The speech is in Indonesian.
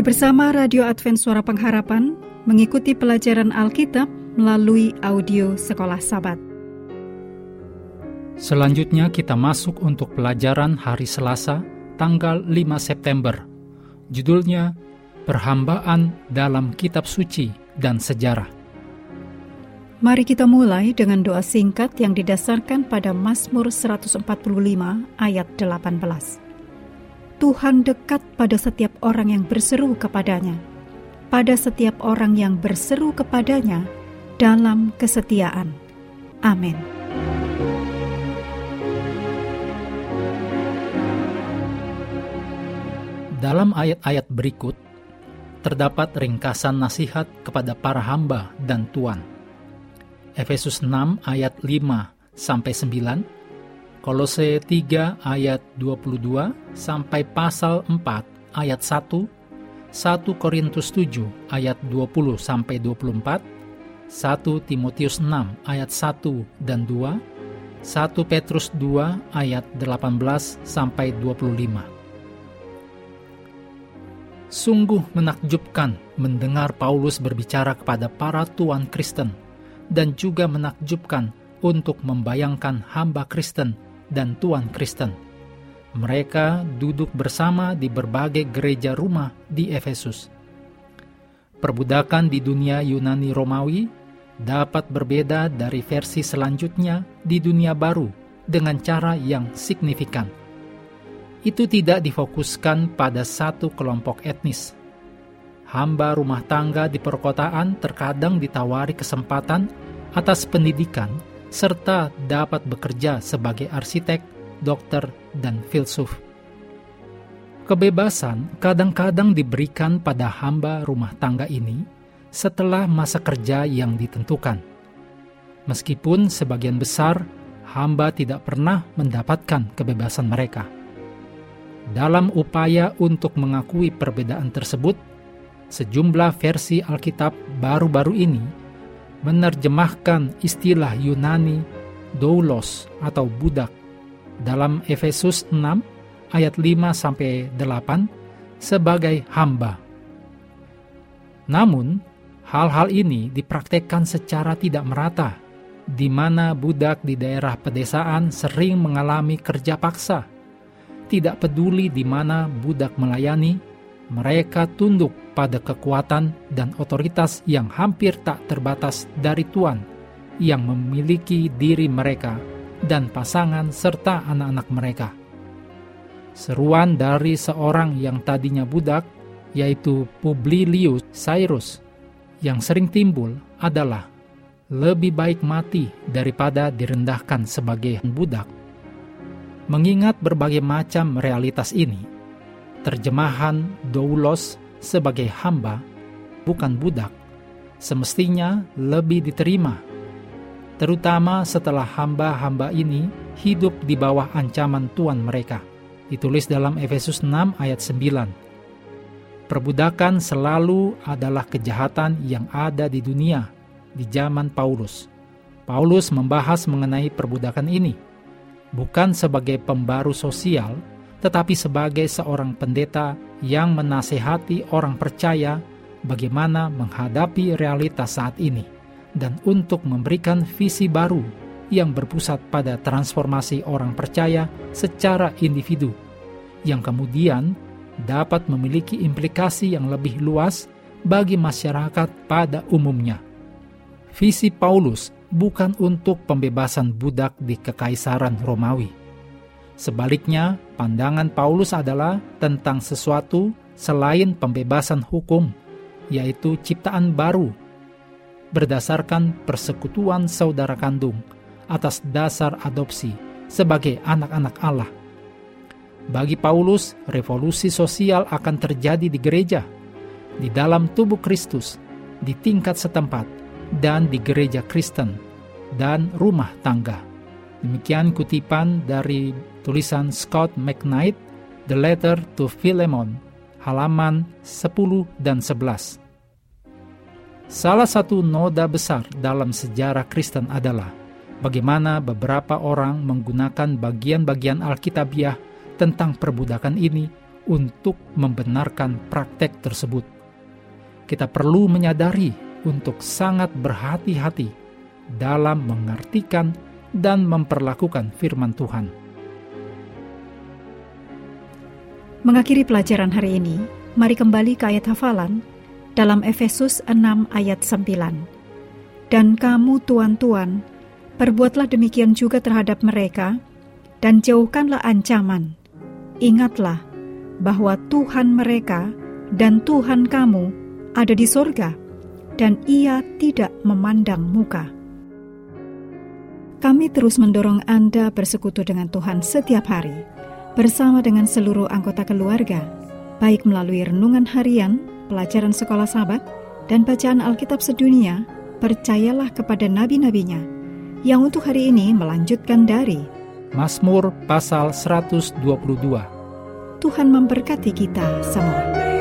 bersama Radio Advent Suara Pengharapan mengikuti pelajaran Alkitab melalui audio Sekolah Sabat. Selanjutnya kita masuk untuk pelajaran hari Selasa, tanggal 5 September. Judulnya Perhambaan dalam Kitab Suci dan Sejarah. Mari kita mulai dengan doa singkat yang didasarkan pada Mazmur 145 ayat 18. Tuhan dekat pada setiap orang yang berseru kepadanya, pada setiap orang yang berseru kepadanya dalam kesetiaan. Amin. Dalam ayat-ayat berikut, terdapat ringkasan nasihat kepada para hamba dan tuan. Efesus 6 ayat 5 sampai 9 Kolose 3 ayat 22 sampai pasal 4 ayat 1, 1 Korintus 7 ayat 20 sampai 24, 1 Timotius 6 ayat 1 dan 2, 1 Petrus 2 ayat 18 sampai 25. Sungguh menakjubkan mendengar Paulus berbicara kepada para tuan Kristen dan juga menakjubkan untuk membayangkan hamba Kristen dan Tuan Kristen. Mereka duduk bersama di berbagai gereja rumah di Efesus. Perbudakan di dunia Yunani Romawi dapat berbeda dari versi selanjutnya di dunia baru dengan cara yang signifikan. Itu tidak difokuskan pada satu kelompok etnis. Hamba rumah tangga di perkotaan terkadang ditawari kesempatan atas pendidikan serta dapat bekerja sebagai arsitek, dokter, dan filsuf. Kebebasan kadang-kadang diberikan pada hamba rumah tangga ini setelah masa kerja yang ditentukan. Meskipun sebagian besar hamba tidak pernah mendapatkan kebebasan mereka. Dalam upaya untuk mengakui perbedaan tersebut, sejumlah versi Alkitab baru-baru ini menerjemahkan istilah Yunani doulos atau budak dalam Efesus 6 ayat 5 sampai 8 sebagai hamba. Namun, hal-hal ini dipraktekkan secara tidak merata, di mana budak di daerah pedesaan sering mengalami kerja paksa. Tidak peduli di mana budak melayani, mereka tunduk pada kekuatan dan otoritas yang hampir tak terbatas dari Tuhan yang memiliki diri mereka dan pasangan serta anak-anak mereka. Seruan dari seorang yang tadinya budak, yaitu Publilius Cyrus, yang sering timbul adalah lebih baik mati daripada direndahkan sebagai budak. Mengingat berbagai macam realitas ini, terjemahan doulos sebagai hamba, bukan budak, semestinya lebih diterima, terutama setelah hamba-hamba ini hidup di bawah ancaman Tuhan mereka. Ditulis dalam Efesus 6 ayat 9. Perbudakan selalu adalah kejahatan yang ada di dunia di zaman Paulus. Paulus membahas mengenai perbudakan ini, bukan sebagai pembaru sosial, tetapi sebagai seorang pendeta yang menasehati orang percaya bagaimana menghadapi realitas saat ini dan untuk memberikan visi baru yang berpusat pada transformasi orang percaya secara individu yang kemudian dapat memiliki implikasi yang lebih luas bagi masyarakat pada umumnya. Visi Paulus bukan untuk pembebasan budak di kekaisaran Romawi Sebaliknya, pandangan Paulus adalah tentang sesuatu selain pembebasan hukum, yaitu ciptaan baru, berdasarkan persekutuan saudara kandung atas dasar adopsi sebagai anak-anak Allah. Bagi Paulus, revolusi sosial akan terjadi di gereja, di dalam tubuh Kristus, di tingkat setempat, dan di gereja Kristen, dan rumah tangga. Demikian kutipan dari tulisan Scott McKnight, The Letter to Philemon, halaman 10 dan 11. Salah satu noda besar dalam sejarah Kristen adalah bagaimana beberapa orang menggunakan bagian-bagian Alkitabiah tentang perbudakan ini untuk membenarkan praktek tersebut. Kita perlu menyadari untuk sangat berhati-hati dalam mengartikan dan memperlakukan firman Tuhan. Mengakhiri pelajaran hari ini, mari kembali ke ayat hafalan dalam Efesus 6 ayat 9. Dan kamu tuan-tuan, perbuatlah demikian juga terhadap mereka, dan jauhkanlah ancaman. Ingatlah bahwa Tuhan mereka dan Tuhan kamu ada di sorga, dan ia tidak memandang muka. Kami terus mendorong Anda bersekutu dengan Tuhan setiap hari bersama dengan seluruh anggota keluarga, baik melalui renungan harian, pelajaran sekolah sahabat, dan bacaan Alkitab sedunia, percayalah kepada nabi-nabinya, yang untuk hari ini melanjutkan dari Mazmur pasal 122. Tuhan memberkati kita semua.